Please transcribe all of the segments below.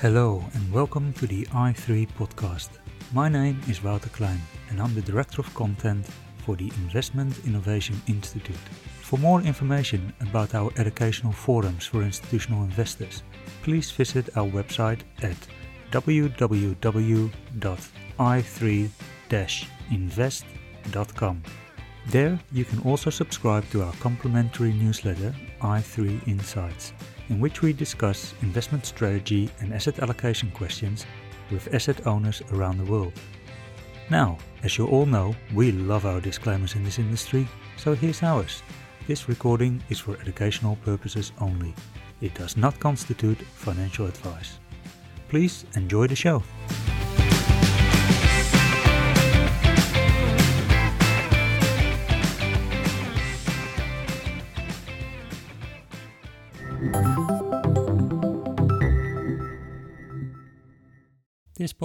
Hello and welcome to the i3 podcast. My name is Wouter Klein and I'm the Director of Content for the Investment Innovation Institute. For more information about our educational forums for institutional investors, please visit our website at www.i3-invest.com. There you can also subscribe to our complimentary newsletter i3 Insights in which we discuss investment strategy and asset allocation questions with asset owners around the world. Now, as you all know, we love our disclaimers in this industry, so here's ours. This recording is for educational purposes only. It does not constitute financial advice. Please enjoy the show.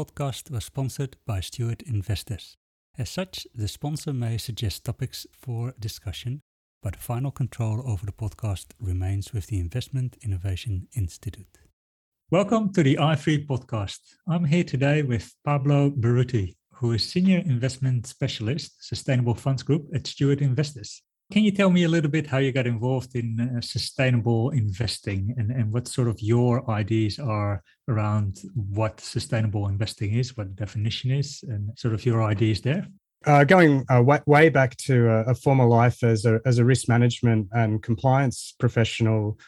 Podcast was sponsored by Stewart Investors. As such, the sponsor may suggest topics for discussion, but final control over the podcast remains with the Investment Innovation Institute. Welcome to the i3 podcast. I'm here today with Pablo Berruti, who is Senior Investment Specialist, Sustainable Funds Group at Stewart Investors. Can you tell me a little bit how you got involved in uh, sustainable investing and, and what sort of your ideas are around what sustainable investing is, what the definition is, and sort of your ideas there? Uh, going uh, way, way, back to a, a, former life as a, as a risk management and compliance professional,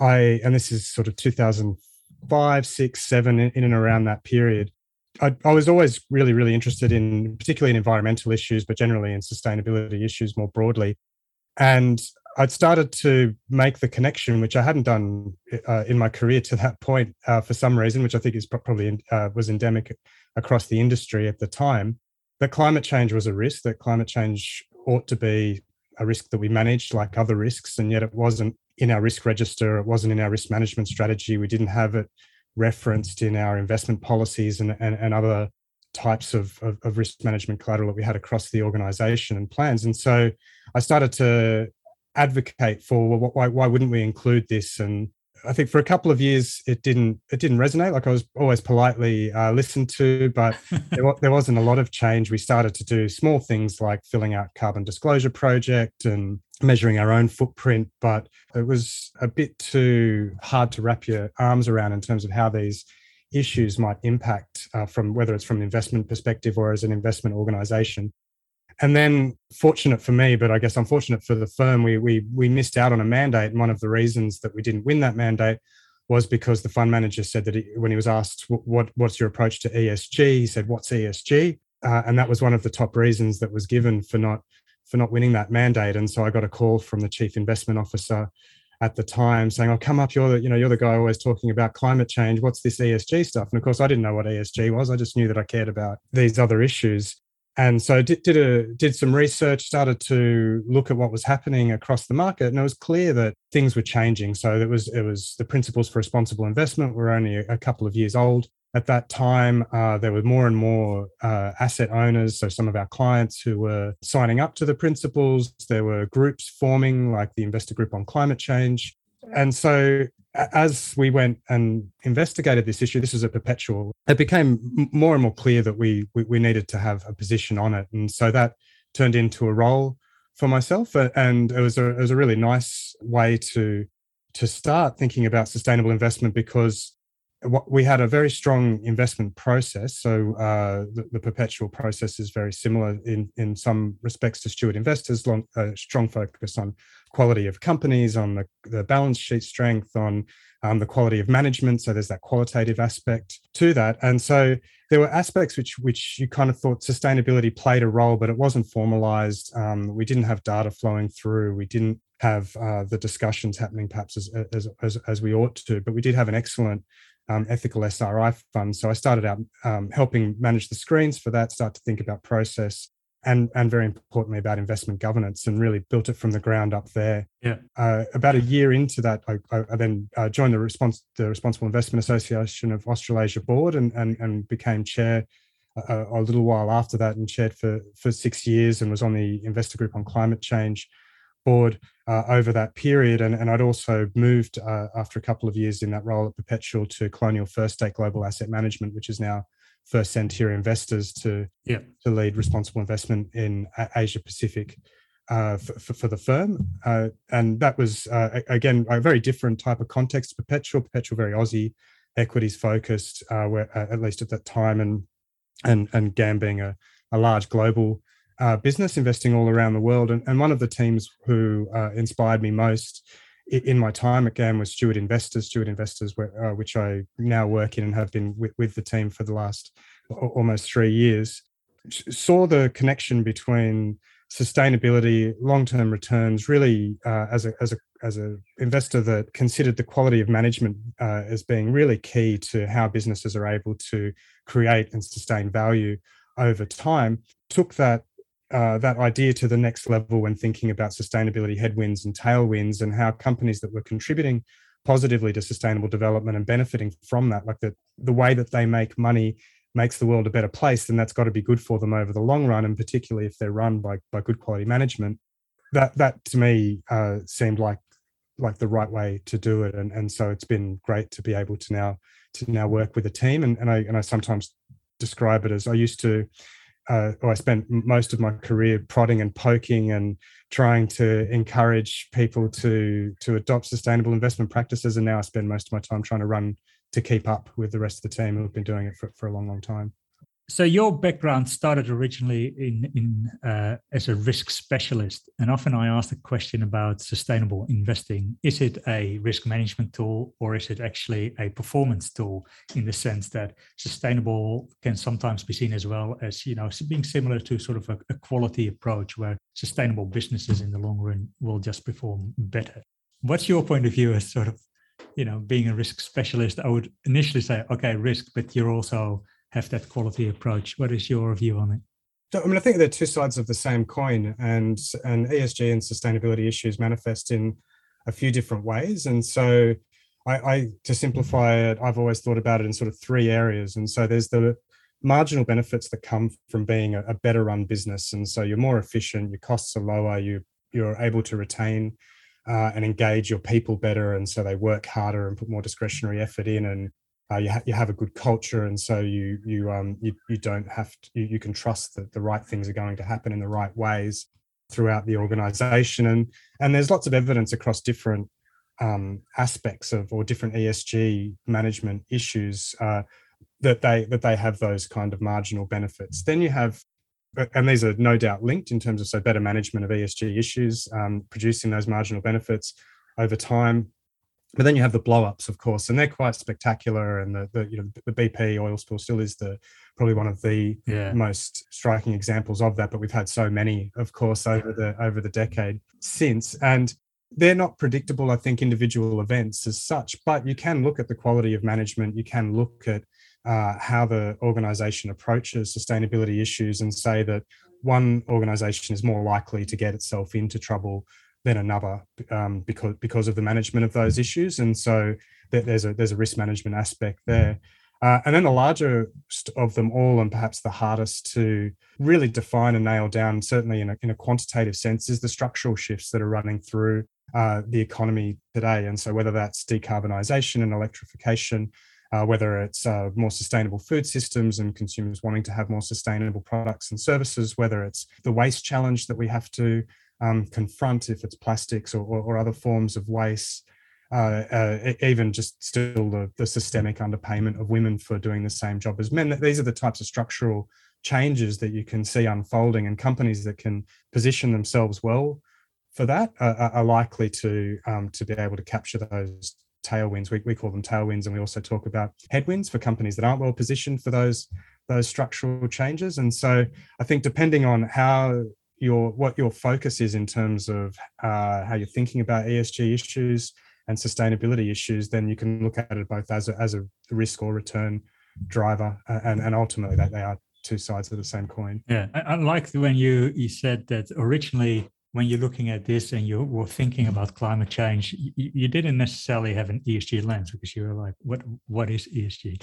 I and this is sort of 2005, six, seven, in, in and around that period. I, I, was always really, really interested in, particularly in environmental issues, but generally in sustainability issues more broadly. And I'd started to make the connection, which I hadn't done uh, in my career to that point uh, for some reason, which I think is probably uh, was endemic across the industry at the time, that climate change was a risk, that climate change ought to be a risk that we managed like other risks, and yet it wasn't in our risk register, it wasn't in our risk management strategy, we didn't have it referenced in our investment policies and, and, and other types of, of, of, risk management collateral that we had across the organization and plans. And so I started to advocate for well, why, why wouldn't we include this? And I think for a couple of years it didn't it didn't resonate. Like I was always politely uh, listened to, but there, there wasn't a lot of change. We started to do small things like filling out carbon disclosure project and measuring our own footprint, but it was a bit too hard to wrap your arms around in terms of how these issues might impact uh, from whether it's from an investment perspective or as an investment organization. And then, fortunate for me, but I guess unfortunate for the firm, we we we missed out on a mandate. And one of the reasons that we didn't win that mandate was because the fund manager said that he, when he was asked what what's your approach to ESG, he said, "What's ESG?" Uh, and that was one of the top reasons that was given for not for not winning that mandate. And so I got a call from the chief investment officer at the time saying, "Oh, come up! You're the you know you're the guy always talking about climate change. What's this ESG stuff?" And of course, I didn't know what ESG was. I just knew that I cared about these other issues, and so did did a did some research. Started to look at what was happening across the market, and it was clear that things were changing. So it was it was the principles for responsible investment were only a couple of years old at that time, uh, there were more and more uh, asset owners. So, some of our clients who were signing up to the principles, there were groups forming, like the Investor Group on Climate Change. And so, as we went and investigated this issue, this is a Perpetual, it became more and more clear that we, we, we needed to have a position on it. And so, that turned into a role for myself. And it was a, it was a really nice way to to start thinking about sustainable investment because we had a very strong investment process. So uh, the, the, Perpetual process is very similar in, in some respects to Stewart Investors, long, strong focus on quality of companies, on the, the balance sheet strength, on um, the quality of management. So there's that qualitative aspect to that. And so there were aspects which which you kind of thought sustainability played a role, but it wasn't formalized. Um, we didn't have data flowing through. We didn't have uh, the discussions happening perhaps as, as, as, as we ought to, but we did have an excellent um, ethical SRI fund. So I started out um, helping manage the screens for that, start to think about process and and very importantly about investment governance and really built it from the ground up there. Yeah. Uh, about a year into that, I, I then uh, joined the response the Responsible Investment Association of Australasia board and and, and became chair a, a, little while after that and chaired for for six years and was on the investor group on climate change board uh, over that period. And, and I'd also moved uh, after a couple of years in that role at Perpetual to Colonial First State Global Asset Management, which is now First Sentier Investors to yeah. to lead responsible investment in Asia Pacific. Uh, for, for, the firm. Uh, and that was, uh, again, a very different type of context. Perpetual, Perpetual, very Aussie equities focused, uh, where, uh, at least at that time, and and and GAM being a, a large global uh, business, investing all around the world. And, and one of the teams who inspired me most in my time at GAM was Stewart Investors, Stewart Investors, where, which I now work in and have been with, with the team for the last almost three years. Saw the connection between sustainability, long-term returns, really uh, as a as a as a investor that considered the quality of management uh, as being really key to how businesses are able to create and sustain value over time, took that uh, that idea to the next level when thinking about sustainability headwinds and tailwinds and how companies that were contributing positively to sustainable development and benefiting from that, like the the way that they make money makes the world a better place, then that's got to be good for them over the long run, and particularly if they're run by by good quality management. That that to me uh, seemed like like the right way to do it, and and so it's been great to be able to now to now work with a team, and and I and I sometimes describe it as I used to. Uh, I spent most of my career prodding and poking and trying to encourage people to to adopt sustainable investment practices, and now I spend most of my time trying to run to keep up with the rest of the team who've been doing it for, for a long, long time. So your background started originally in in uh, as a risk specialist, and often I ask the question about sustainable investing: Is it a risk management tool, or is it actually a performance tool? In the sense that sustainable can sometimes be seen as well as you know being similar to sort of a, a quality approach, where sustainable businesses in the long run will just perform better. What's your point of view as sort of you know, being a risk specialist, I would initially say, okay, risk, but you're also have that quality approach. What is your view on it? I mean, I think they're two sides of the same coin, and and ESG and sustainability issues manifest in a few different ways. And so, I, I to simplify it, I've always thought about it in sort of three areas. And so, there's the marginal benefits that come from being a, a better run business, and so you're more efficient, your costs are lower, you you're able to retain uh, and engage your people better, and so they work harder and put more discretionary effort in, and uh, you, ha- you have a good culture, and so you you um you, you don't have to, you, you can trust that the right things are going to happen in the right ways throughout the organization, and and there's lots of evidence across different um, aspects of or different ESG management issues uh, that they that they have those kind of marginal benefits. Then you have and these are no doubt linked in terms of so better management of ESG issues, um, producing those marginal benefits over time. But then you have the blowups, of course, and they're quite spectacular. And the, the you know the BP oil spill still is the probably one of the yeah. most striking examples of that. But we've had so many, of course, over the over the decade since, and they're not predictable. I think individual events as such, but you can look at the quality of management. You can look at uh, how the organization approaches sustainability issues and say that one organization is more likely to get itself into trouble than another um, because because of the management of those issues. And so there's a there's a risk management aspect there. Uh, and then the larger of them all and perhaps the hardest to really define and nail down certainly in a, in a quantitative sense is the structural shifts that are running through uh, the economy today. And so whether that's decarbonisation and electrification uh, whether it's uh, more sustainable food systems and consumers wanting to have more sustainable products and services, whether it's the waste challenge that we have to um, confront if it's plastics or, or, other forms of waste. Uh, uh even just still the, the, systemic underpayment of women for doing the same job as men. These are the types of structural changes that you can see unfolding, and companies that can position themselves well for that are, are likely to um, to be able to capture those tailwinds. We, we call them tailwinds, and we also talk about headwinds for companies that aren't well positioned for those those structural changes. And so, I think depending on how your what your focus is in terms of uh, how you're thinking about ESG issues and sustainability issues, then you can look at it both as a, as a risk or return driver, and and ultimately that they are two sides of the same coin. Yeah, I, I liked when you you said that originally when you're looking at this and you were thinking about climate change, you, you, didn't necessarily have an ESG lens because you were like, what what is ESG?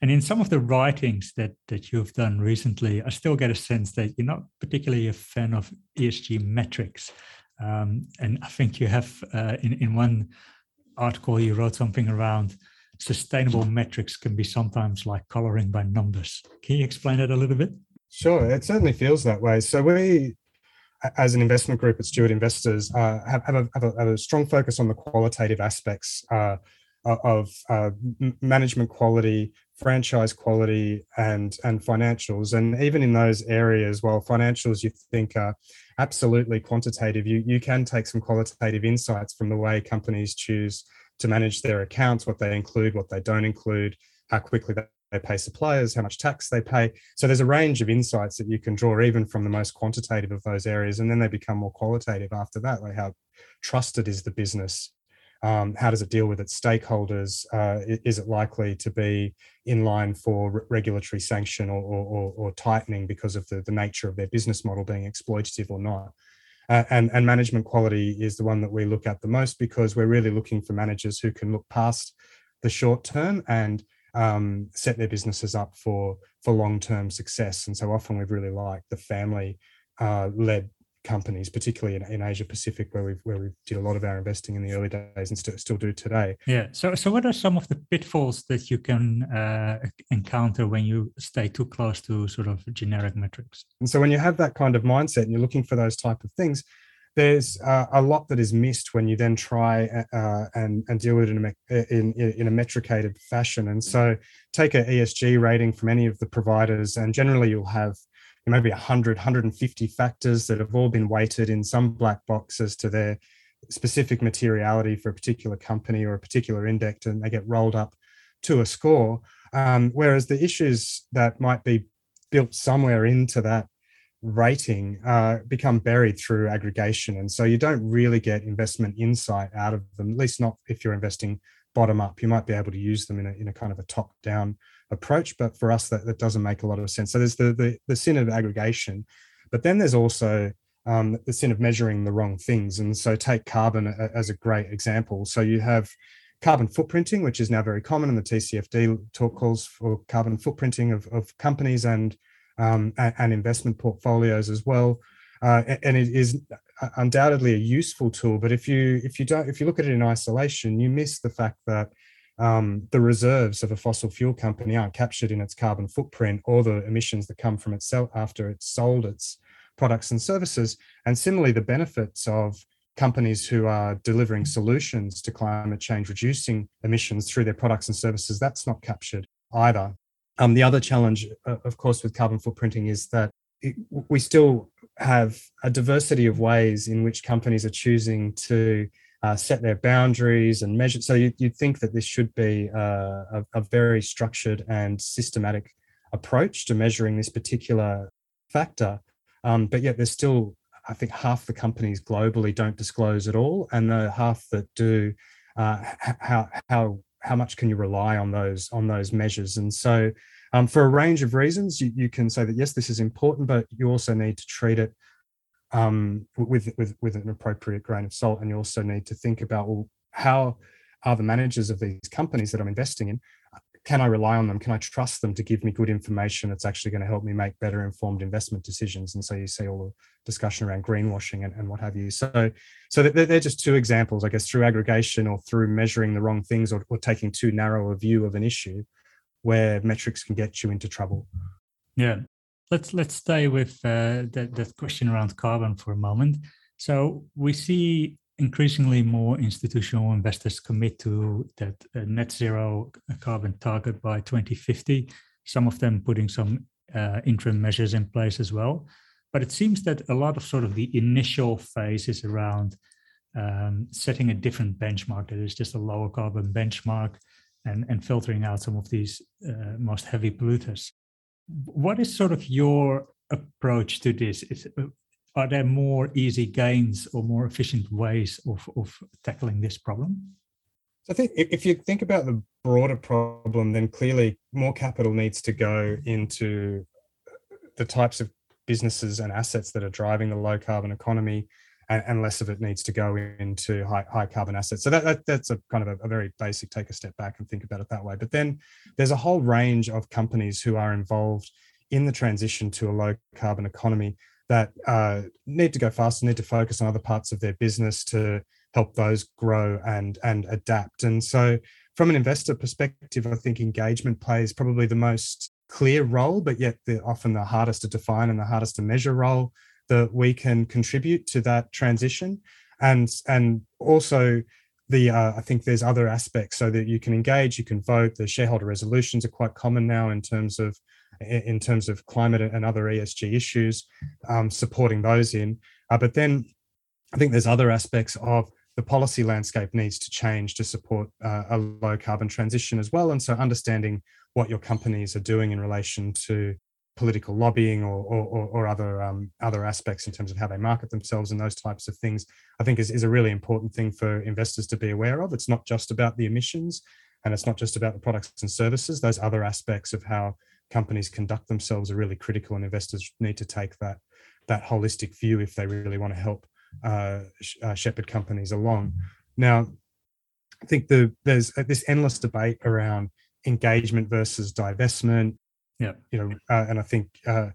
And in some of the writings that that you've done recently, I still get a sense that you're not particularly a fan of ESG metrics. Um, and I think you have uh, in in one article you wrote something around sustainable metrics can be sometimes like coloring by numbers. Can you explain that a little bit? Sure, it certainly feels that way. So we as an investment group at Stewart Investors, uh, have, have, a, have, a, have, a, strong focus on the qualitative aspects uh, of uh, management quality, franchise quality, and and financials. And even in those areas, while financials you think are absolutely quantitative, you you can take some qualitative insights from the way companies choose to manage their accounts, what they include, what they don't include, how quickly they pay suppliers, how much tax they pay. So there's a range of insights that you can draw even from the most quantitative of those areas. And then they become more qualitative after that, like how trusted is the business? Um, how does it deal with its stakeholders? Uh, is it likely to be in line for regulatory sanction or, or, or, tightening because of the, the nature of their business model being exploitative or not? Uh, and, and management quality is the one that we look at the most because we're really looking for managers who can look past the short term and um, set their businesses up for for long term success. And so often we've really liked the family uh, led companies, particularly in, in, Asia Pacific, where we've where we did a lot of our investing in the early days and st- still do today. Yeah. So so what are some of the pitfalls that you can uh, encounter when you stay too close to sort of generic metrics? And so when you have that kind of mindset and you're looking for those type of things, there's uh, a lot that is missed when you then try uh, and, and deal with it in a, in, in a metricated fashion. And so take an ESG rating from any of the providers, and generally you'll have maybe 100, 150 factors that have all been weighted in some black boxes to their specific materiality for a particular company or a particular index, and they get rolled up to a score. Um, whereas the issues that might be built somewhere into that rating uh, become buried through aggregation. And so you don't really get investment insight out of them, at least not if you're investing bottom up. You might be able to use them in a, in a kind of a top down approach, but for us, that, that doesn't make a lot of sense. So there's the, the, the sin of aggregation, but then there's also um, the sin of measuring the wrong things. And so take carbon as a great example. So you have carbon footprinting, which is now very common in the TCFD talk calls for carbon footprinting of, of companies and um, and, and, investment portfolios as well. Uh, and it is undoubtedly a useful tool. But if you if you don't if you look at it in isolation, you miss the fact that um, the reserves of a fossil fuel company aren't captured in its carbon footprint or the emissions that come from itself after it's sold its products and services. And similarly, the benefits of companies who are delivering solutions to climate change, reducing emissions through their products and services, that's not captured either. Um, the other challenge, uh, of course, with carbon footprinting is that it, we still have a diversity of ways in which companies are choosing to uh, set their boundaries and measure. So you, would think that this should be uh, a, a, very structured and systematic approach to measuring this particular factor. Um, but yet there's still, I think, half the companies globally don't disclose at all, and the half that do, uh, how how how much can you rely on those on those measures? And so um, for a range of reasons you, you can say that yes this is important but you also need to treat it um, with, with with an appropriate grain of salt. And you also need to think about well how are the managers of these companies that i'm investing in can I rely on them? Can I trust them to give me good information that's actually going to help me make better informed investment decisions? And so you see all the discussion around greenwashing and, and what have you. So, so they're, just two examples, I guess, through aggregation or through measuring the wrong things or, or taking too narrow a view of an issue where metrics can get you into trouble. Yeah. Let's let's stay with uh, that, that question around carbon for a moment. So we see increasingly more institutional investors commit to that uh, net zero carbon target by 2050, some of them putting some uh, interim measures in place as well. But it seems that a lot of sort of the initial phase is around um, setting a different benchmark that is just a lower carbon benchmark and, and filtering out some of these uh, most heavy polluters. What is sort of your approach to this? Is, uh, are there more easy gains or more efficient ways of, of tackling this problem? So I think if you think about the broader problem, then clearly more capital needs to go into the types of businesses and assets that are driving the low carbon economy and, and less of it needs to go into high, high carbon assets. So that, that that's a kind of a, a, very basic take a step back and think about it that way. But then there's a whole range of companies who are involved in the transition to a low carbon economy that uh, need to go faster, need to focus on other parts of their business to help those grow and and adapt. And so from an investor perspective, I think engagement plays probably the most clear role, but yet the often the hardest to define and the hardest to measure role that we can contribute to that transition and and also the uh, I think there's other aspects so that you can engage, you can vote. The shareholder resolutions are quite common now in terms of in terms of climate and other ESG issues, um, supporting those in. Uh, but then I think there's other aspects of the policy landscape needs to change to support uh, a low carbon transition as well. And so understanding what your companies are doing in relation to political lobbying or, or, or other um, other aspects in terms of how they market themselves and those types of things, I think is, is a really important thing for investors to be aware of. It's not just about the emissions and it's not just about the products and services. Those other aspects of how companies conduct themselves are really critical and investors need to take that that holistic view if they really want to help uh, uh, shepherd companies along. Now, I think the, there's this endless debate around engagement versus divestment yeah, you know, uh, and I think uh,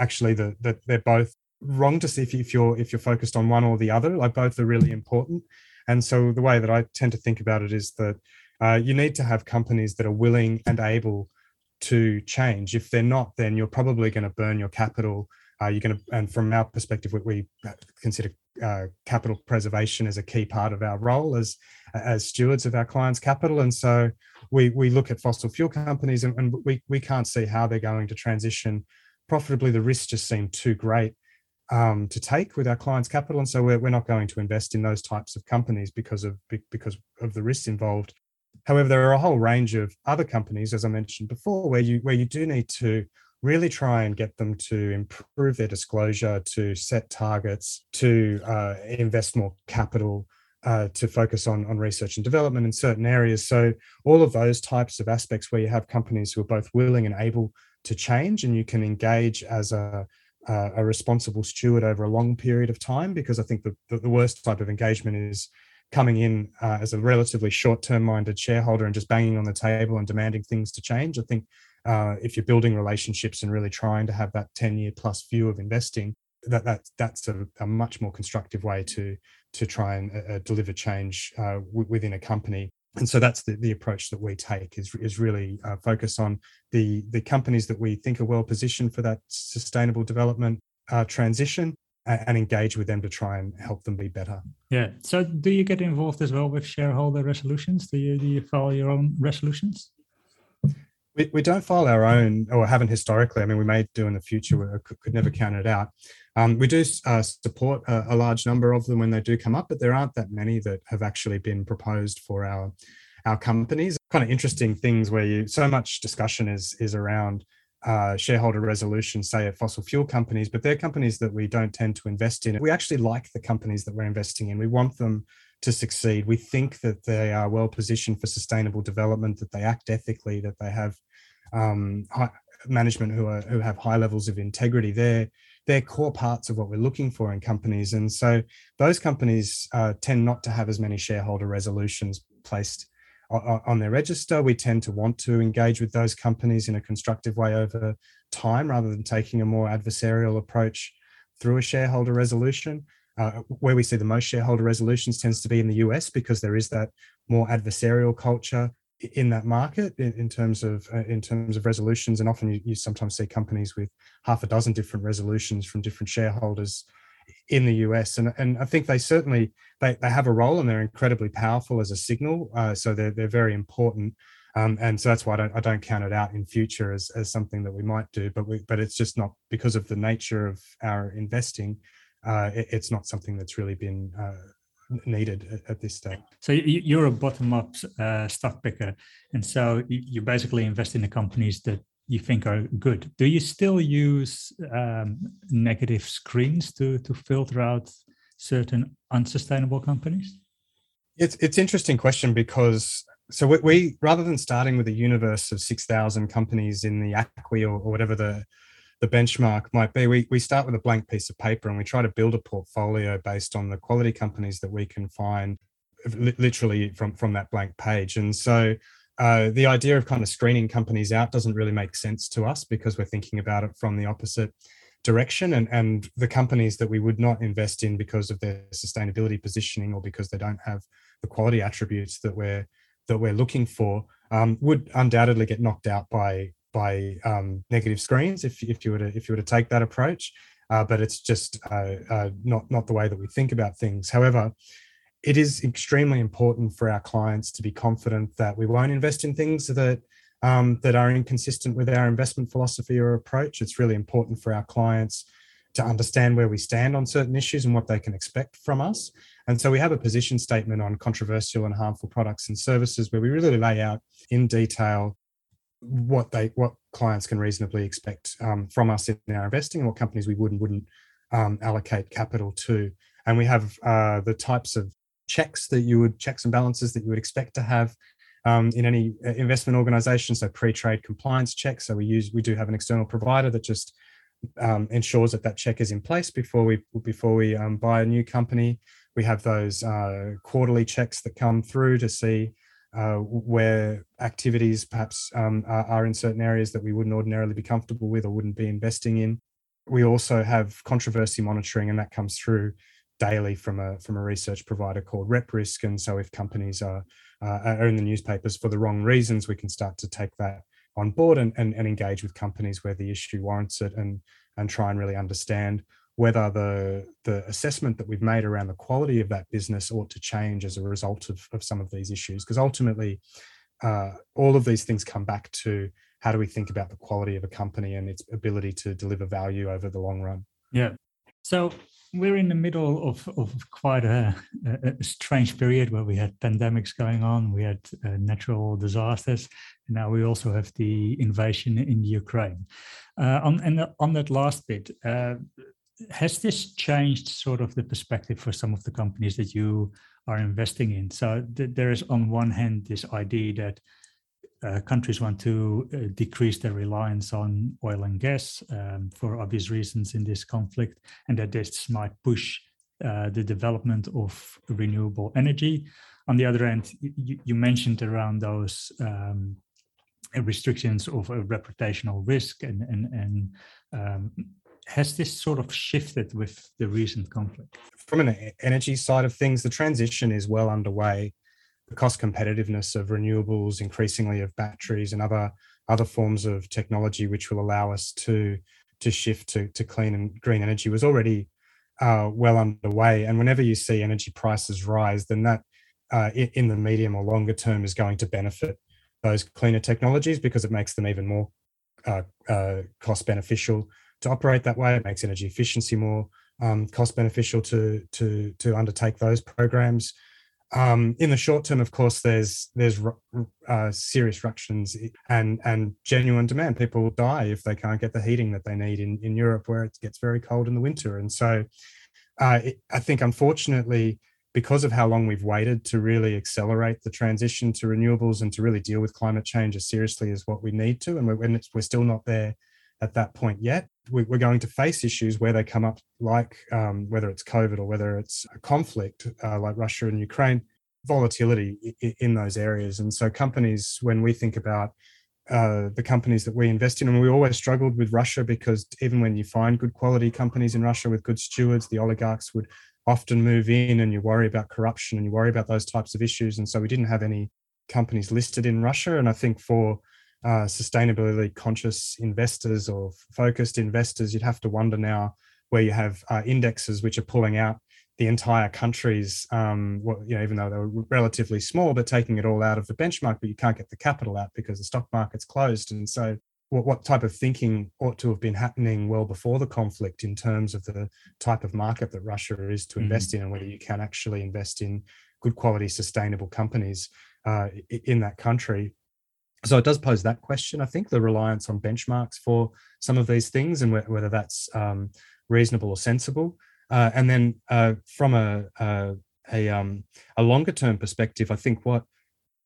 actually that that they're both wrong to see if, if you're if you're focused on one or the other. Like both are really important. And so the way that I tend to think about it is that uh, you need to have companies that are willing and able to change. If they're not, then you're probably going to burn your capital. Uh, you're going to, and from our perspective, we, we consider uh, capital preservation as a key part of our role as as stewards of our clients' capital. And so we we look at fossil fuel companies and, and we we can't see how they're going to transition profitably. The risks just seem too great um, to take with our clients' capital, and so we're, we're not going to invest in those types of companies because of because of the risks involved. However, there are a whole range of other companies, as I mentioned before, where you where you do need to really try and get them to improve their disclosure, to set targets, to uh, invest more capital, uh, to focus on, on research and development in certain areas. So, all of those types of aspects where you have companies who are both willing and able to change, and you can engage as a, a, responsible steward over a long period of time. Because I think the, the worst type of engagement is coming in uh, as a relatively short term minded shareholder and just banging on the table and demanding things to change. I think uh, if you're building relationships and really trying to have that 10 year plus view of investing, that, that that's a, a much more constructive way to to try and uh, uh deliver change uh, w- within a company. And so that's the, the approach that we take is, is really uh, focus on the, the companies that we think are well positioned for that sustainable development transition and, engage with them to try and help them be better. Yeah. So do you get involved as well with shareholder resolutions? Do you, do you file your own resolutions? We, we don't file our own or haven't historically. I mean, we may do in the future. We could, could never count it out. Um, we do uh, support a, a, large number of them when they do come up, but there aren't that many that have actually been proposed for our our companies. Kind of interesting things where you so much discussion is is around uh, shareholder resolutions, say at fossil fuel companies, but they're companies that we don't tend to invest in. We actually like the companies that we're investing in. We want them to succeed. We think that they are well positioned for sustainable development, that they act ethically, that they have um, management who are who have high levels of integrity. They're they're core parts of what we're looking for in companies, and so those companies uh, tend not to have as many shareholder resolutions placed on, their register. We tend to want to engage with those companies in a constructive way over time, rather than taking a more adversarial approach through a shareholder resolution. Uh, where we see the most shareholder resolutions tends to be in the US because there is that more adversarial culture in that market in, in terms of uh, in terms of resolutions and often you, you, sometimes see companies with half a dozen different resolutions from different shareholders in the US and and I think they certainly they, they have a role and they're incredibly powerful as a signal uh, so they're they're very important um, and so that's why I don't, I don't count it out in future as, as something that we might do but we but it's just not because of the nature of our investing uh, it, it's not something that's really been uh, needed at, at this stage. So you're a bottom-up uh, stock picker, and so you basically invest in the companies that you think are good. Do you still use um, negative screens to to filter out certain unsustainable companies? It's it's interesting question because so we, we rather than starting with a universe of six thousand companies in the ACWI or, or whatever the the benchmark might be. We, we start with a blank piece of paper and we try to build a portfolio based on the quality companies that we can find literally from, from that blank page. And so uh, the idea of kind of screening companies out doesn't really make sense to us because we're thinking about it from the opposite direction and, and the companies that we would not invest in because of their sustainability positioning or because they don't have the quality attributes that we're that we're looking for um, would undoubtedly get knocked out by by um, negative screens if, if you were to if you were to take that approach. Uh, but it's just uh, uh, not not the way that we think about things. However, it is extremely important for our clients to be confident that we won't invest in things that um, that are inconsistent with our investment philosophy or approach. It's really important for our clients to understand where we stand on certain issues and what they can expect from us. And so we have a position statement on controversial and harmful products and services where we really lay out in detail what they what clients can reasonably expect um, from us in our investing and what companies we would and wouldn't um, allocate capital to. And we have uh, the types of checks that you would checks and balances that you would expect to have um, in any uh, investment organization. So pre-trade compliance checks. So we use we do have an external provider that just um, ensures that that check is in place before we before we um, buy a new company. We have those uh, quarterly checks that come through to see uh, where activities perhaps um, are, are, in certain areas that we wouldn't ordinarily be comfortable with or wouldn't be investing in. We also have controversy monitoring, and that comes through daily from a from a research provider called RepRisk. And so, if companies are uh, are in the newspapers for the wrong reasons, we can start to take that on board and, and, and engage with companies where the issue warrants it, and and try and really understand whether the the assessment that we've made around the quality of that business ought to change as a result of, of some of these issues. Because ultimately uh, all of these things come back to how do we think about the quality of a company and its ability to deliver value over the long run. Yeah. So we're in the middle of, of quite a, a, strange period where we had pandemics going on, we had uh, natural disasters, and now we also have the invasion in Ukraine. Uh, on and on that last bit, uh, has this changed sort of the perspective for some of the companies that you are investing in? So th- there is on one hand this idea that uh, countries want to uh, decrease their reliance on oil and gas um, for obvious reasons in this conflict, and that this might push uh, the development of renewable energy. On the other end, you, you mentioned around those um, restrictions of a reputational risk and and and um, has this sort of shifted with the recent conflict? From an energy side of things, the transition is well underway. The cost competitiveness of renewables, increasingly of batteries and other other forms of technology, which will allow us to to shift to, to clean and green energy, was already uh, well underway. And whenever you see energy prices rise, then that uh, in the medium or longer term is going to benefit those cleaner technologies because it makes them even more uh, uh cost beneficial to operate that way. It makes energy efficiency more um, cost beneficial to to to undertake those programs. Um, in the short term, of course, there's there's uh, serious ructions and and genuine demand. People will die if they can't get the heating that they need in in Europe, where it gets very cold in the winter. And so, uh, it, I think, unfortunately, because of how long we've waited to really accelerate the transition to renewables and to really deal with climate change as seriously as what we need to, and we're, and we're still not there at that point yet. We're going to face issues where they come up, like um, whether it's COVID or whether it's a conflict uh, like Russia and Ukraine, volatility in those areas. And so, companies, when we think about uh, the companies that we invest in, and we always struggled with Russia because even when you find good quality companies in Russia with good stewards, the oligarchs would often move in and you worry about corruption and you worry about those types of issues. And so, we didn't have any companies listed in Russia. And I think for uh, sustainability conscious investors or focused investors, you'd have to wonder now where you have uh, indexes which are pulling out the entire countries, um, well, you know, even though they were relatively small, but taking it all out of the benchmark, but you can't get the capital out because the stock market's closed. And so, what, what type of thinking ought to have been happening well before the conflict in terms of the type of market that Russia is to mm. invest in and whether you can actually invest in good quality, sustainable companies uh, in that country? So it does pose that question i think the reliance on benchmarks for some of these things and whether that's um, reasonable or sensible uh, and then uh, from a a, a, um, a, longer term perspective i think what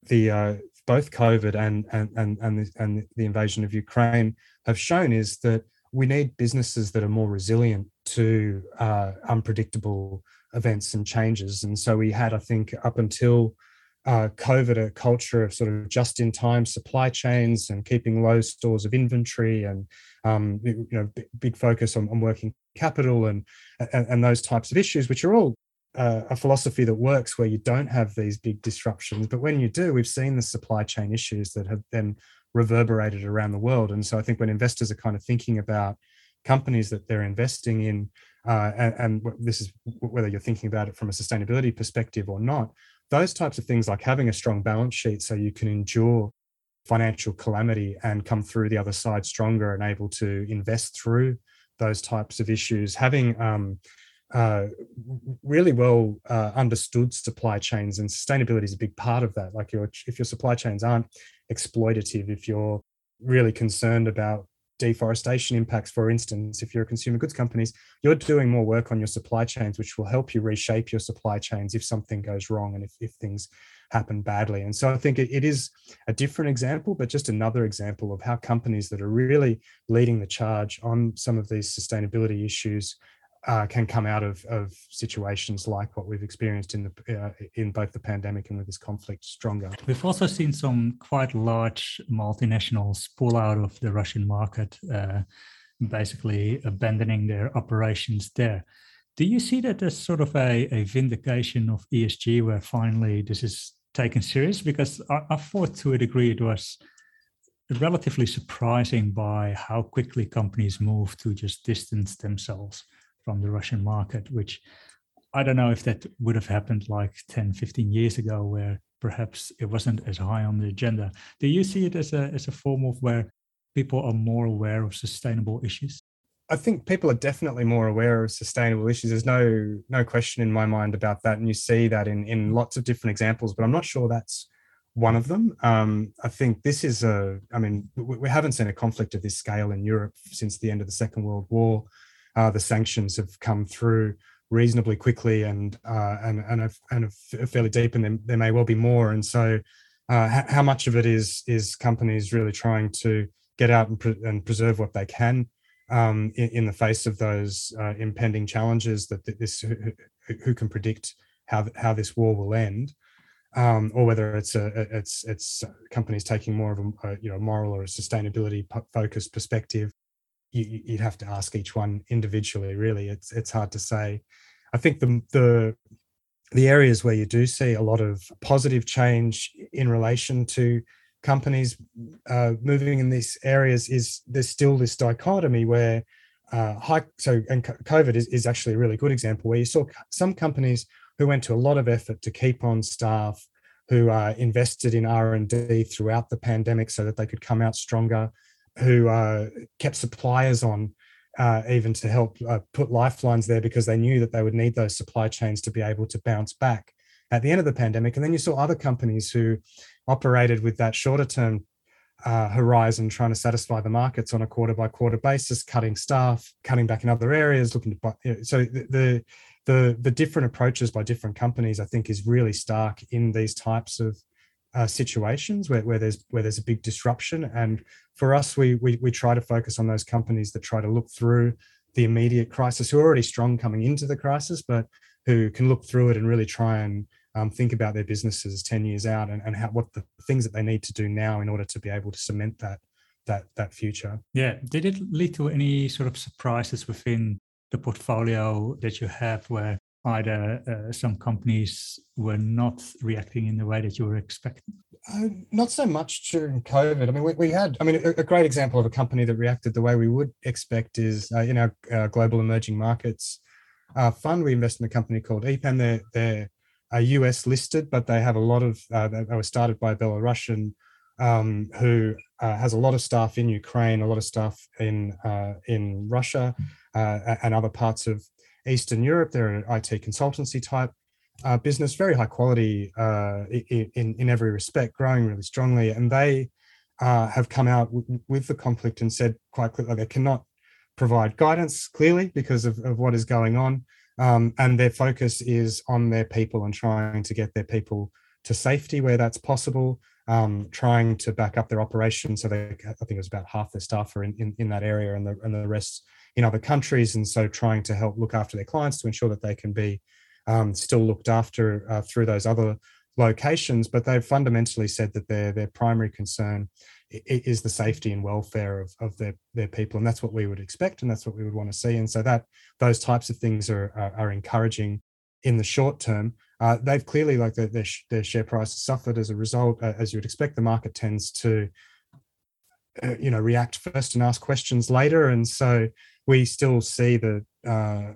the uh, both covid and and and and the, and the invasion of ukraine have shown is that we need businesses that are more resilient to uh, unpredictable events and changes. And so we had, I think, up until uh, COVID, a culture of sort of just in time supply chains and keeping low stores of inventory and, um, you know, big focus on, on working capital and, and, and, those types of issues, which are all uh, a philosophy that works where you don't have these big disruptions. But when you do, we've seen the supply chain issues that have then reverberated around the world. And so I think when investors are kind of thinking about companies that they're investing in, uh, and, and, this is whether you're thinking about it from a sustainability perspective or not, those types of things like having a strong balance sheet so you can endure financial calamity and come through the other side stronger and able to invest through those types of issues, having um, uh, really well uh, understood supply chains and sustainability is a big part of that. Like your, if your supply chains aren't exploitative, if you're really concerned about deforestation impacts, for instance, if you're a consumer goods companies, you're doing more work on your supply chains, which will help you reshape your supply chains if something goes wrong and if, if things happen badly. And so I think it, it is a different example, but just another example of how companies that are really leading the charge on some of these sustainability issues uh, can come out of, of situations like what we've experienced in the uh, in both the pandemic and with this conflict stronger. We've also seen some quite large multinationals pull out of the Russian market, uh, basically abandoning their operations there. Do you see that as sort of a, a vindication of ESG, where finally this is taken serious? Because I, I thought to a degree it was relatively surprising by how quickly companies move to just distance themselves from the Russian market, which I don't know if that would have happened like 10, 15 years ago, where perhaps it wasn't as high on the agenda. Do you see it as a, as a form of where people are more aware of sustainable issues? I think people are definitely more aware of sustainable issues. There's no no question in my mind about that, and you see that in in lots of different examples. But I'm not sure that's one of them. Um, I think this is a. I mean, we, we haven't seen a conflict of this scale in Europe since the end of the Second World War uh, the sanctions have come through reasonably quickly and uh, and and, and fairly deep, and there, there may well be more. And so, uh, how much of it is is companies really trying to get out and, pre- and preserve what they can um, in, in, the face of those uh, impending challenges that this who, who, can predict how how this war will end. Um, or whether it's a it's it's companies taking more of a, a you know moral or a sustainability focused perspective you, would have to ask each one individually. Really, it's it's hard to say. I think the the the areas where you do see a lot of positive change in relation to companies uh, moving in these areas is there's still this dichotomy where uh, high so and COVID is, is actually a really good example where you saw some companies who went to a lot of effort to keep on staff who uh, invested in R&D throughout the pandemic so that they could come out stronger who uh, kept suppliers on uh, even to help uh, put lifelines there because they knew that they would need those supply chains to be able to bounce back at the end of the pandemic. And then you saw other companies who operated with that shorter term uh, horizon, trying to satisfy the markets on a quarter by quarter basis, cutting staff, cutting back in other areas, looking to buy. You know, so the, the the the different approaches by different companies, I think, is really stark in these types of uh, situations where, where there's where there's a big disruption. And for us, we, we we try to focus on those companies that try to look through the immediate crisis, who are already strong coming into the crisis, but who can look through it and really try and um, think about their businesses 10 years out and, and how, what the things that they need to do now in order to be able to cement that that that future. Yeah. Did it lead to any sort of surprises within the portfolio that you have where either uh, some companies were not reacting in the way that you were expecting? Uh, not so much during COVID. I mean, we, we had, I mean, a, a, great example of a company that reacted the way we would expect is uh, in our uh, global emerging markets uh, fund. We invest in a company called EPAM. They're, they're US listed, but they have a lot of, uh, they were started by a Belarusian um, who has a lot of staff in Ukraine, a lot of staff in, in Russia and other parts of Eastern Europe. They're an IT consultancy type uh, business, very high quality uh, in in every respect, growing really strongly, and they uh, have come out w- with the conflict and said quite clearly they cannot provide guidance clearly because of, of what is going on, um, and their focus is on their people and trying to get their people to safety where that's possible. um, trying to back up their operations. So they, I think it was about half their staff are in, in, in that area and the, and the rest in other countries. And so trying to help look after their clients to ensure that they can be um, still looked after uh, through those other locations. But they've fundamentally said that their, their primary concern is the safety and welfare of, of their, their people. And that's what we would expect. And that's what we would want to see. And so that those types of things are, are, are encouraging in the short term. Uh, they've clearly, like the, their, their share price suffered as a result. Uh, as you would expect, the market tends to, uh, you know, react first and ask questions later. And so we still see that uh,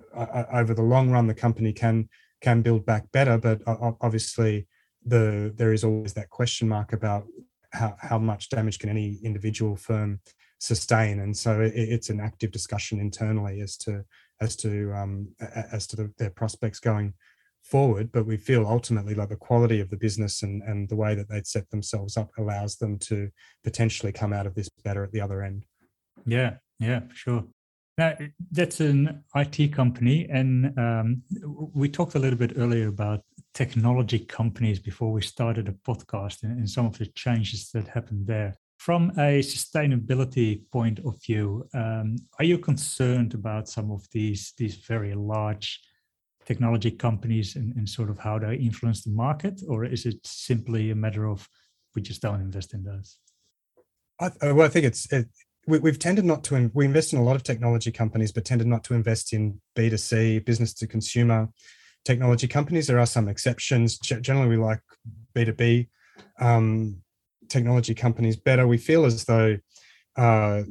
over the long run, the company can can build back better. But obviously, the there is always that question mark about how, how much damage can any individual firm sustain and so it, it's an active discussion internally as to as to um, as to the, their prospects going forward but we feel ultimately like the quality of the business and and the way that they'd set themselves up allows them to potentially come out of this better at the other end yeah yeah for sure now that's an it company and um, we talked a little bit earlier about technology companies before we started a podcast and, and some of the changes that happened there. From a sustainability point of view, um, are you concerned about some of these these very large technology companies and, and sort of how they influence the market, or is it simply a matter of we just don't invest in those? I, well, I think it's it, we, have tended not to we invest in a lot of technology companies, but tended not to invest in B two C, business to consumer technology companies. There are some exceptions. Generally, we like B2B um, technology companies better. We feel as though, uh,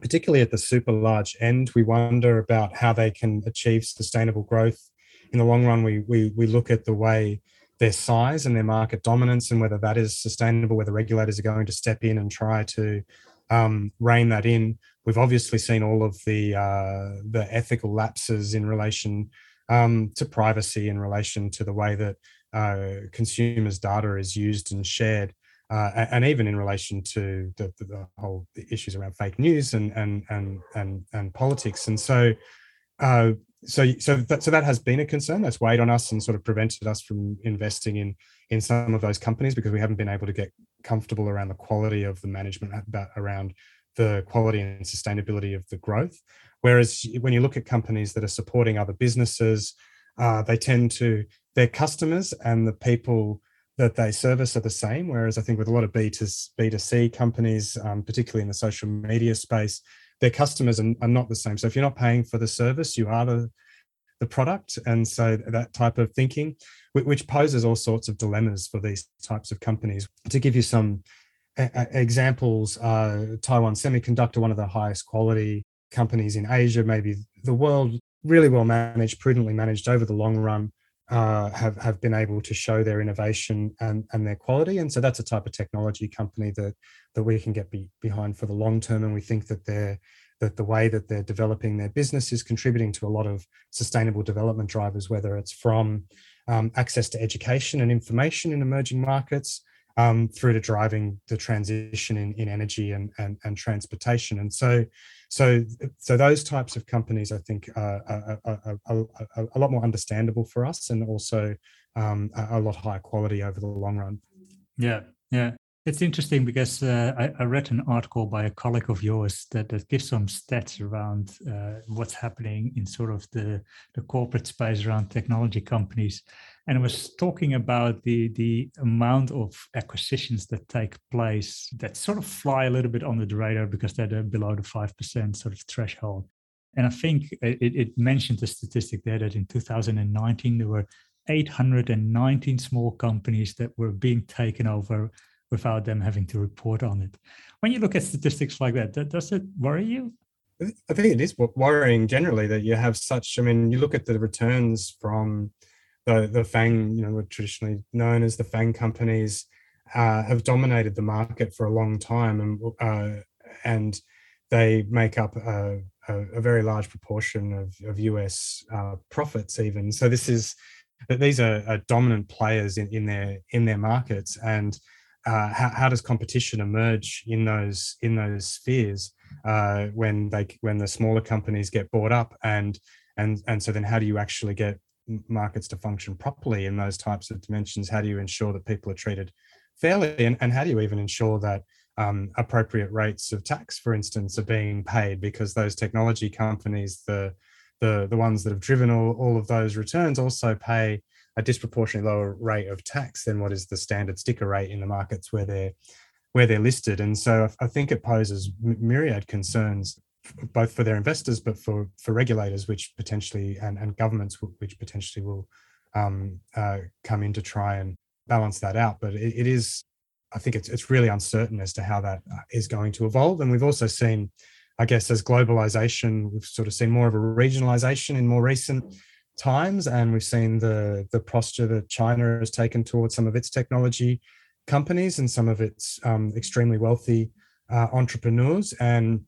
particularly at the super large end, we wonder about how they can achieve sustainable growth. In the long run, we, we, we look at the way their size and their market dominance and whether that is sustainable, whether regulators are going to step in and try to um, rein that in. We've obviously seen all of the uh, the ethical lapses in relation um, to privacy in relation to the way that uh, consumers' data is used and shared, uh, and even in relation to the, the, whole issues around fake news and and and and, and politics. And so, uh, so so that so that has been a concern that's weighed on us and sort of prevented us from investing in in some of those companies because we haven't been able to get comfortable around the quality of the management about around the quality and sustainability of the growth. Whereas when you look at companies that are supporting other businesses, uh, they tend to, their customers and the people that they service are the same. Whereas I think with a lot of B2, B2C companies, um, particularly in the social media space, their customers are, are, not the same. So if you're not paying for the service, you are the, the product. And so that type of thinking, which poses all sorts of dilemmas for these types of companies. To give you some examples, uh, Taiwan Semiconductor, one of the highest quality companies in Asia, maybe the world, really well managed, prudently managed over the long run, uh, have have been able to show their innovation and and their quality. And so that's a type of technology company that that we can get be, behind for the long term. And we think that they're that the way that they're developing their business is contributing to a lot of sustainable development drivers, whether it's from um, access to education and information in emerging markets, um, through to driving the transition in, in energy and, and, and transportation. And so, so, so those types of companies, I think, are, are, are, are a lot more understandable for us, and also um, a lot higher quality over the long run. Yeah, yeah. It's interesting because uh, I, I, read an article by a colleague of yours that, that gives some stats around uh, what's happening in sort of the, the corporate space around technology companies. And was talking about the, the amount of acquisitions that take place that sort of fly a little bit under the radar because they're below the 5% sort of threshold. And I think it, it mentioned the statistic there that in 2019, there were 819 small companies that were being taken over without them having to report on it. When you look at statistics like that, does it worry you? I think it is worrying generally that you have such. I mean, you look at the returns from the the Fang, you know, traditionally known as the Fang companies, uh, have dominated the market for a long time, and uh, and they make up a, a, a, very large proportion of, of US uh, profits. Even so, this is these are, are dominant players in, in their in their markets, and uh, how, how, does competition emerge in those in those spheres uh, when they when the smaller companies get bought up and and and so then how do you actually get markets to function properly in those types of dimensions how do you ensure that people are treated fairly? And, and how do you even ensure that um, appropriate rates of tax, for instance, are being paid because those technology companies, the the the ones that have driven all, all of those returns, also pay a disproportionately lower rate of tax than what is the standard sticker rate in the markets where they're where they're listed. And so I think it poses myriad concerns both for their investors but for for regulators which potentially and, and governments which potentially will um, uh, come in to try and balance that out. But it, it is I think it's it's really uncertain as to how that uh, going to evolve. And we've also seen, I guess, as globalization, we've sort of seen more of a regionalization in more recent times, and we've seen the the posture that China has taken towards some of its technology companies and some of its um, extremely wealthy uh, entrepreneurs, and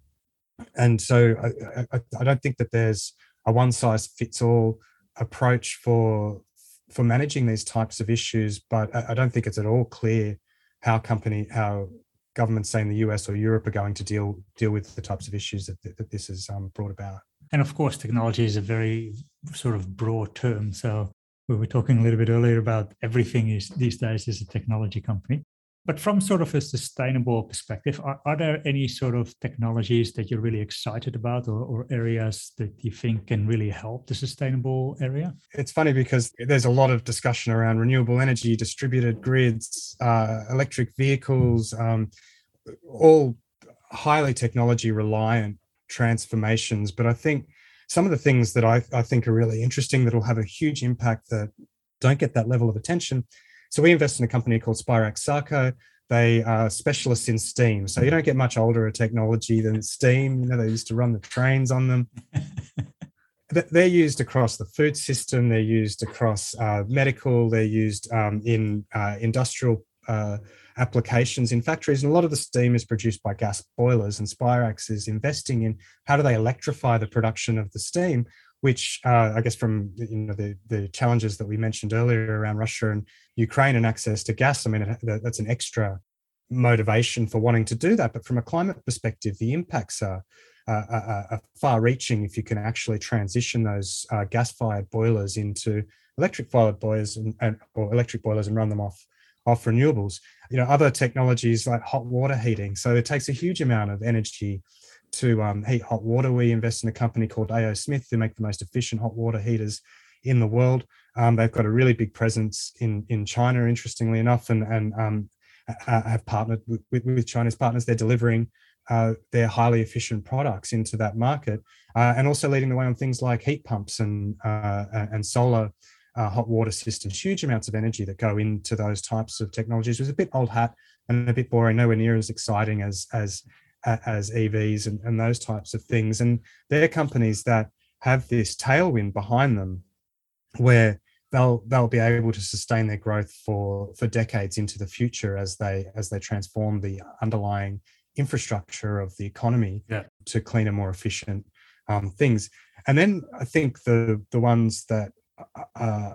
and so I, I, I don't think that there's a one size fits all approach for for managing these types of issues, but I, I don't think it's at all clear how company how governments say in the US or Europe are going to deal deal with the types of issues that, that this has um, brought about. And of course, technology is a very sort of broad term. So we were talking a little bit earlier about everything is these days is a technology company. But from sort of a sustainable perspective, are, are there any sort of technologies that you're really excited about or, or areas that you think can really help the sustainable area? It's funny because there's a lot of discussion around renewable energy, distributed grids, uh, electric vehicles, um, all highly technology reliant transformations. But I think some of the things that I, I think are really interesting that will have a huge impact that don't get that level of attention so we invest in a company called Spirax Sarco. They are specialists in steam. So you don't get much older a technology than steam. You know, they used to run the trains on them. they're used across the food system. They're used across uh, medical. They're used um, in uh, industrial uh, applications in factories. And a lot of the steam is produced by gas boilers. And Spirax is investing in how do they electrify the production of the steam which uh, I guess from you know the the challenges that we mentioned earlier around Russia and Ukraine and access to gas, I mean it, that's an extra motivation for wanting to do that. But from a climate perspective, the impacts are, are, are far-reaching if you can actually transition those uh, gas-fired boilers into electric-fired boilers and, and, or electric boilers and run them off off renewables. You know, other technologies like hot water heating. So it takes a huge amount of energy to um, heat hot water. We invest in a company called A.O. Smith who make the most efficient hot water heaters in the world. Um, they've got a really big presence in in China, interestingly enough, and and um, have partnered with, with, with, China's partners. They're delivering uh, their highly efficient products into that market, uh, and also leading the way on things like heat pumps and uh, and solar. Uh, hot water systems, huge amounts of energy that go into those types of technologies. It was a bit old hat and a bit boring, nowhere near as exciting as as as EVs and, and those types of things. And they're companies that have this tailwind behind them where they'll they'll be able to sustain their growth for for decades into the future as they as they transform the underlying infrastructure of the economy yeah. to cleaner more efficient um, things and then i think the the ones that uh,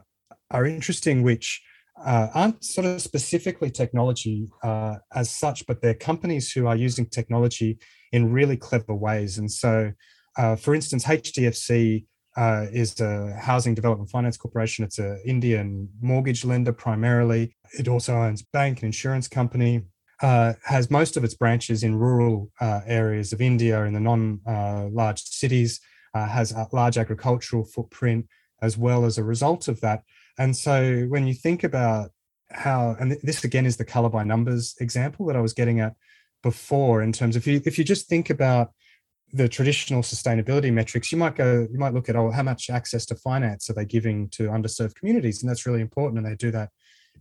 are interesting which uh, aren't sort of specifically technology uh, as such, but they're companies who are using technology in really clever ways. And so, uh, for instance, HDFC uh, is a housing development finance corporation. It's an Indian mortgage lender primarily. It also owns bank and insurance company. Uh, has most of its branches in rural uh, areas of India in the non-large cities. has a large agricultural footprint as well as a result of that and so when you think about how, and this again is the color by numbers example that I was getting at before, in terms of if you if you just think about the traditional sustainability metrics, you might go, you might look at, oh, how much access to finance are they giving to underserved communities? And that's really important. And they do that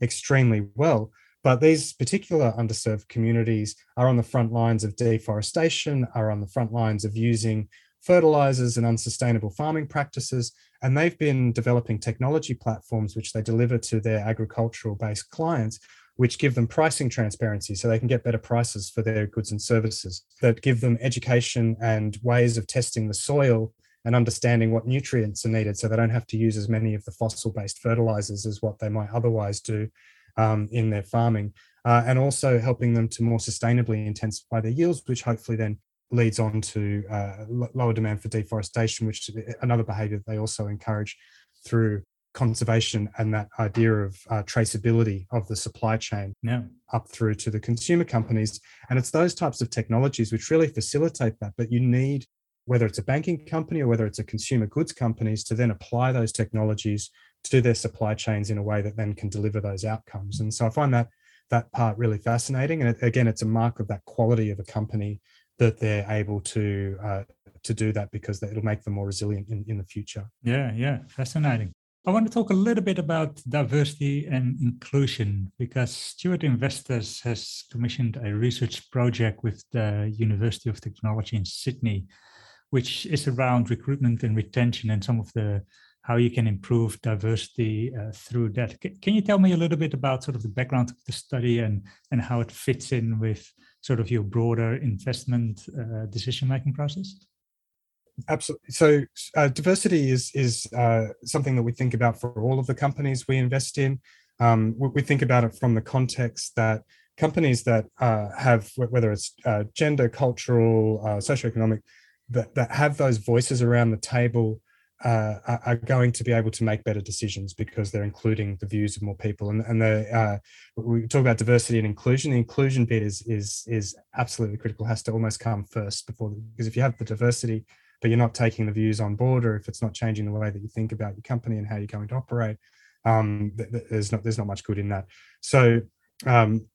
extremely well. But these particular underserved communities are on the front lines of deforestation, are on the front lines of using fertilizers and unsustainable farming practices. And they've been developing technology platforms which they deliver to their agricultural based clients, which give them pricing transparency so they can get better prices for their goods and services, that give them education and ways of testing the soil and understanding what nutrients are needed so they don't have to use as many of the fossil based fertilizers as what they might otherwise do um, in their farming. Uh, and also helping them to more sustainably intensify their yields, which hopefully then leads on to uh, lower demand for deforestation, which is another behavior they also encourage through conservation and that idea of uh, traceability of the supply chain yeah. up through to the consumer companies. And it's those types of technologies which really facilitate that. But you need, whether it's a banking company or whether it's a consumer goods companies, to then apply those technologies to their supply chains in a way that then can deliver those outcomes. And so I find that that part really fascinating. And it, again, it's a mark of that quality of a company that they're able to uh, to do that because it'll make them more resilient in, in the future. Yeah, yeah, fascinating. I want to talk a little bit about diversity and inclusion because Stewart Investors has commissioned a research project with the University of Technology in Sydney, which is around recruitment and retention and some of the how you can improve diversity uh, through that. C- can you tell me a little bit about sort of the background of the study and and how it fits in with sort of your broader investment uh, decision making process? Absolutely. So uh, diversity is is uh, something that we think about for all of the companies we invest in. Um, we, we, think about it from the context that companies that uh, have whether it's uh, gender, cultural, uh, socioeconomic, that that have those voices around the table. Uh, are going to be able to make better decisions because they're including the views of more people. And, and the, we talk about diversity and inclusion. The inclusion bit is is is absolutely critical. Has to almost come first before because if you have the diversity, but you're not taking the views on board, or if it's not changing the way that you think about your company and how you're going to operate, um, there's not there's not much good in that. So um,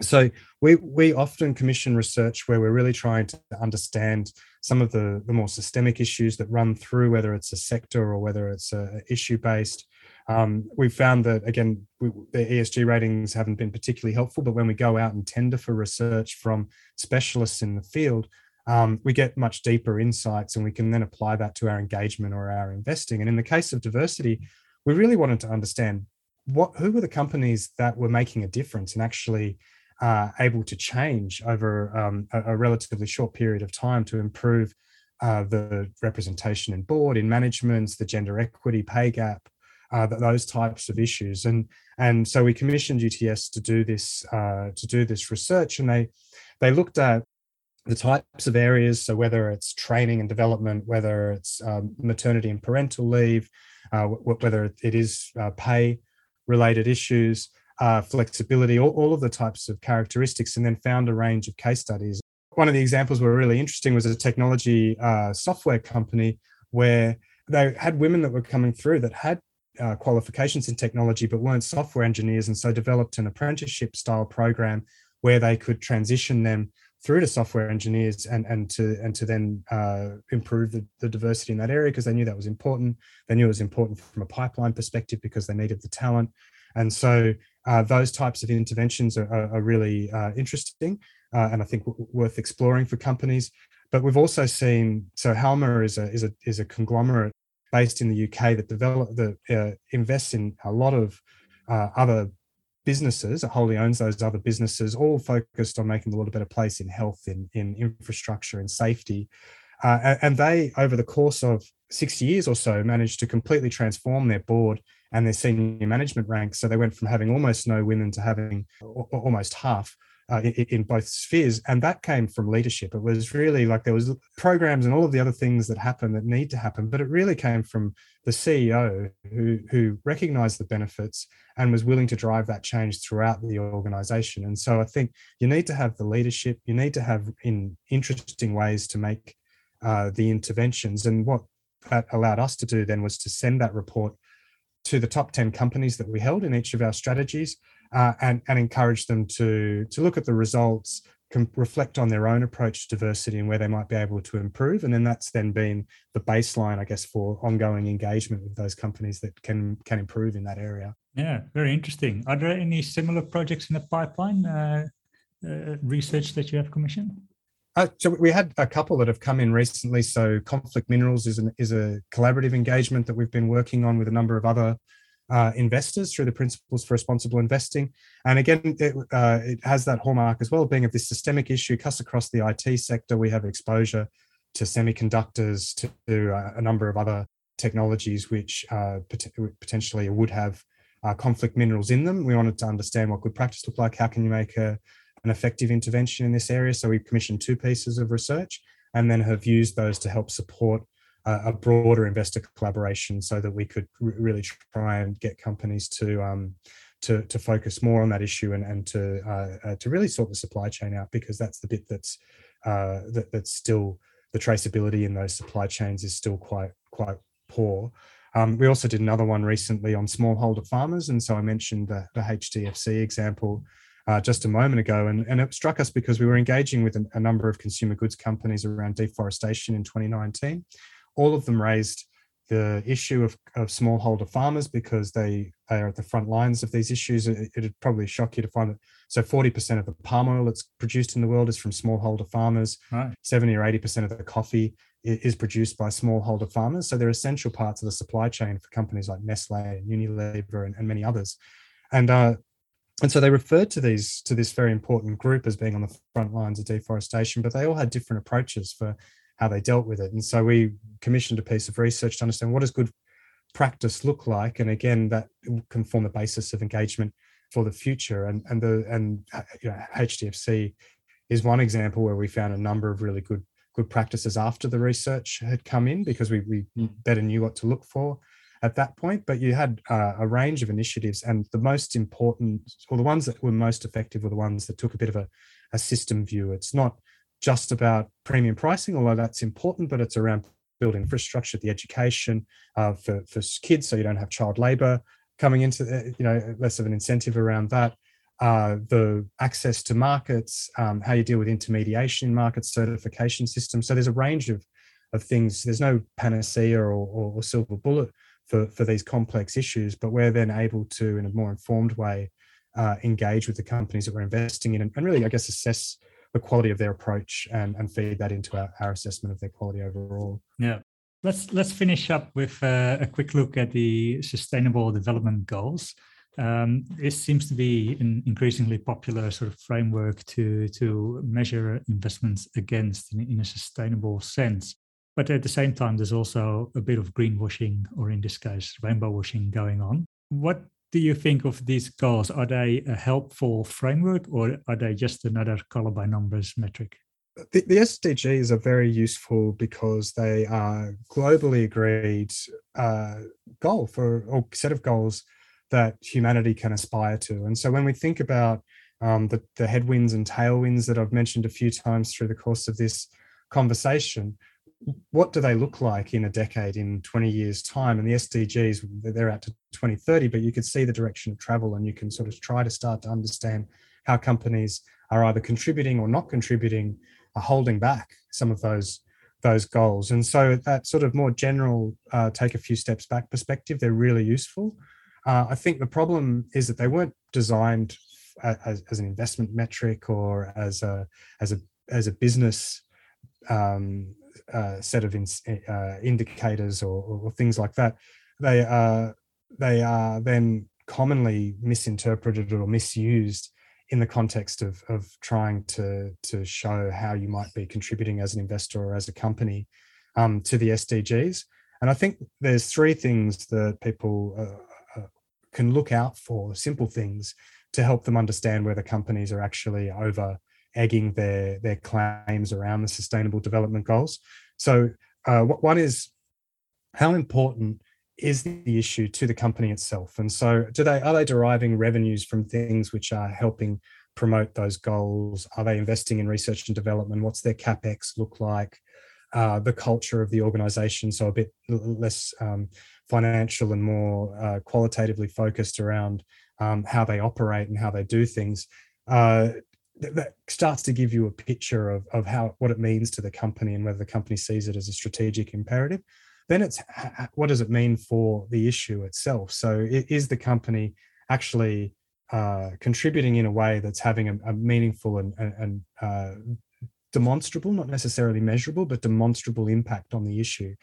so we we often commission research where we're really trying to understand some of the, the more systemic issues that run through whether it's a sector or whether it's a issue based um, we've found that again we, the esg ratings haven't been particularly helpful but when we go out and tender for research from specialists in the field um, we get much deeper insights and we can then apply that to our engagement or our investing. And in the case of diversity, we really wanted to understand what who were the companies that were making a difference and actually uh, able to change over um, a, a, relatively short period of time to improve uh, the representation in board, in management, the gender equity, pay gap, uh, those types of issues. And and so we commissioned UTS to do this uh, to do this research, and they they looked at the types of areas, so whether it's training and development, whether it's um, maternity and parental leave, uh, whether it is uh, pay related issues, uh, flexibility, all, all, of the types of characteristics, and then found a range of case studies. One of the examples were really interesting was a technology uh, software company where they had women that were coming through that had uh, qualifications in technology but weren't software engineers, and so developed an apprenticeship style program where they could transition them through to software engineers and and to and to then uh, improve the, the diversity in that area because they knew that was important. They knew it was important from a pipeline perspective because they needed the talent, and so uh, those types of interventions are, are, really uh, interesting uh, and I think w- worth exploring for companies. But we've also seen so Halma is a is a is a conglomerate based in the UK that develop that uh, invests in a lot of uh, other businesses, wholly owns those other businesses, all focused on making the world a better place in health, in, in infrastructure, and safety. Uh, and they, over the course of six years or so, managed to completely transform their board and their senior management ranks. So they went from having almost no women to having almost half uh, in, both spheres. And that came from leadership. It was really like there was programs and all of the other things that happen that need to happen but it really came from the ceo who who recognized the benefits and was willing to drive that change throughout the organization. And so i think you need to have the leadership. You need to have in interesting ways to make uh, the interventions. And what that allowed us to do then was to send that report to the top 10 companies that we held in each of our strategies uh, and, and encourage them to, to look at the results, reflect on their own approach to diversity and where they might be able to improve. And then that's then been the baseline, I guess, for ongoing engagement with those companies that can can improve in that area. Yeah, very interesting. Are there any similar projects in the pipeline, uh, uh, research that you have commissioned? Uh, so we had a couple that have come in recently. So conflict minerals is an, is a collaborative engagement that we've been working on with a number of other uh, investors through the principles for responsible investing. And again, it, uh, it, has that hallmark as well, being of this systemic issue cuts across the IT sector. We have exposure to semiconductors, to, to uh, a number of other technologies which uh, pot- potentially would have uh, conflict minerals in them. We wanted to understand what good practice looked like. How can you make a, an effective intervention in this area? So we commissioned two pieces of research and then have used those to help support a broader investor collaboration so that we could really try and get companies to um, to, to focus more on that issue and, and to uh, uh, to really sort the supply chain out because that's the bit that's uh, that, that's still the traceability in those supply chains is still quite quite poor. Um, we also did another one recently on smallholder farmers, and so I mentioned the, the HDFC example uh, just a moment ago, and, and it struck us because we were engaging with a, a number of consumer goods companies around deforestation in 2019. All of them raised the issue of, of smallholder farmers because they, they are at the front lines of these issues. It, would probably shock you to find that so 40% of the palm oil that's produced in the world is from smallholder farmers. Right. 70 or 80% of the coffee is produced by smallholder farmers. So they're essential parts of the supply chain for companies like Nestle and Unilever and, and many others. And uh, and so they referred to these to this very important group as being on the front lines of deforestation, but they all had different approaches for how they dealt with it. And so we commissioned a piece of research to understand what does good practice look like, and again that can form the basis of engagement for the future. And and the and uh, you know, HDFC is one example where we found a number of really good good practices after the research had come in because we, we mm. better knew what to look for at that point. But you had uh, a range of initiatives, and the most important, or the ones that were most effective, were the ones that took a bit of a, a system view. It's not just about premium pricing, although that's important, but it's around building infrastructure, the education uh, for, for kids, so you don't have child labor coming into, the, you know, less of an incentive around that. Uh, the access to markets, um, how you deal with intermediation in market certification systems. So there's a range of, of things. There's no panacea or, or, or silver bullet for, for these complex issues, but we're then able to, in a more informed way, uh, engage with the companies that we're investing in and, and really, I guess, assess the quality of their approach and, and feed that into our, our assessment of their quality overall. Yeah. Let's let's finish up with uh, a quick look at the Sustainable Development Goals. Um, this seems to be an increasingly popular sort of framework to to measure investments against in, in a sustainable sense. But at the same time, there's also a bit of greenwashing, or in this case, rainbow washing going on. What do you think of these goals? Are they a helpful framework or are they just another color by numbers metric? The, the SDGs are very useful because they are globally agreed uh, goal for or set of goals that humanity can aspire to. And so when we think about um, the, the headwinds and tailwinds that I've mentioned a few times through the course of this conversation, what do they look like in a decade, in 20 years' time? And the SDGs, they're out to 2030, but you could see the direction of travel and you can sort of try to start to understand how companies are either contributing or not contributing, are holding back some of those those goals. And so that sort of more general uh, take a few steps back perspective, they're really useful. Uh, I think the problem is that they weren't designed as, as an investment metric or as a as a as a business um, uh, set of in, uh, indicators or, or, things like that, they are they are then commonly misinterpreted or misused in the context of of trying to to show how you might be contributing as an investor or as a company um, to the SDGs. And I think there's three things that people uh, uh, can look out for, simple things, to help them understand whether companies are actually over egging their their claims around the sustainable development goals. So uh, one is how important is the issue to the company itself, and so do they are they deriving revenues from things which are helping promote those goals? Are they investing in research and development? What's their capex look like? Uh, the culture of the organization, so a bit less um, financial and more uh, qualitatively focused around um, how they operate and how they do things. Uh, that starts to give you a picture of, of how what it means to the company and whether the company sees it as a strategic imperative then it's what does it mean for the issue itself? So is the company actually uh, contributing in a way that's having a, a meaningful and, and uh, demonstrable not necessarily measurable but demonstrable impact on the issue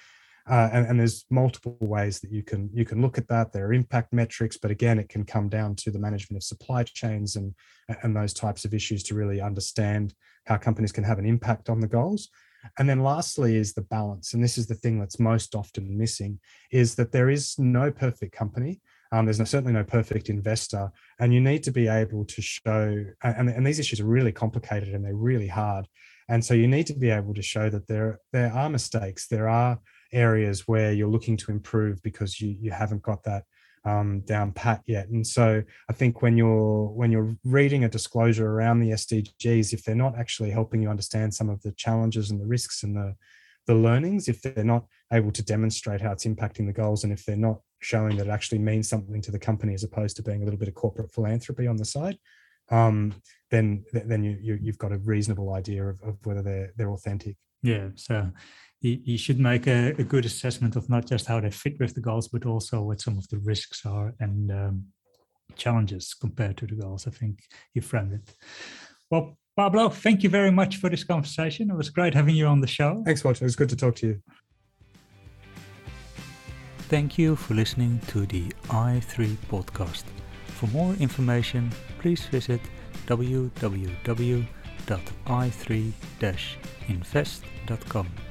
uh, and, and, there's multiple ways that you can you can look at that. There are impact metrics, but again, it can come down to the management of supply chains and and those types of issues to really understand how companies can have an impact on the goals. And then lastly is the balance, and this is the thing that's most often missing: is that there is no perfect company. Um, there's no, certainly no perfect investor, and you need to be able to show. And, and these issues are really complicated and they're really hard, and so you need to be able to show that there there are mistakes, there are areas where you're looking to improve because you you haven't got that um, down pat yet. And so I think when you're when you're reading a disclosure around the SDGs, if they're not actually helping you understand some of the challenges and the risks and the the learnings, if they're not able to demonstrate how it's impacting the goals, and if they're not showing that it actually means something to the company as opposed to being a little bit of corporate philanthropy on the side, um, then then you, you have got a reasonable idea of, of whether they're they're authentic. Yeah. So you, you should make a, a, good assessment of not just how they fit with the goals, but also what some of the risks are and um, challenges compared to the goals. I think you framed it. Well, Pablo, thank you very much for this conversation. It was great having you on the show. Thanks, Wouter. It was good to talk to you. Thank you for listening to the i3 podcast. For more information, please visit www.i3-invest.com.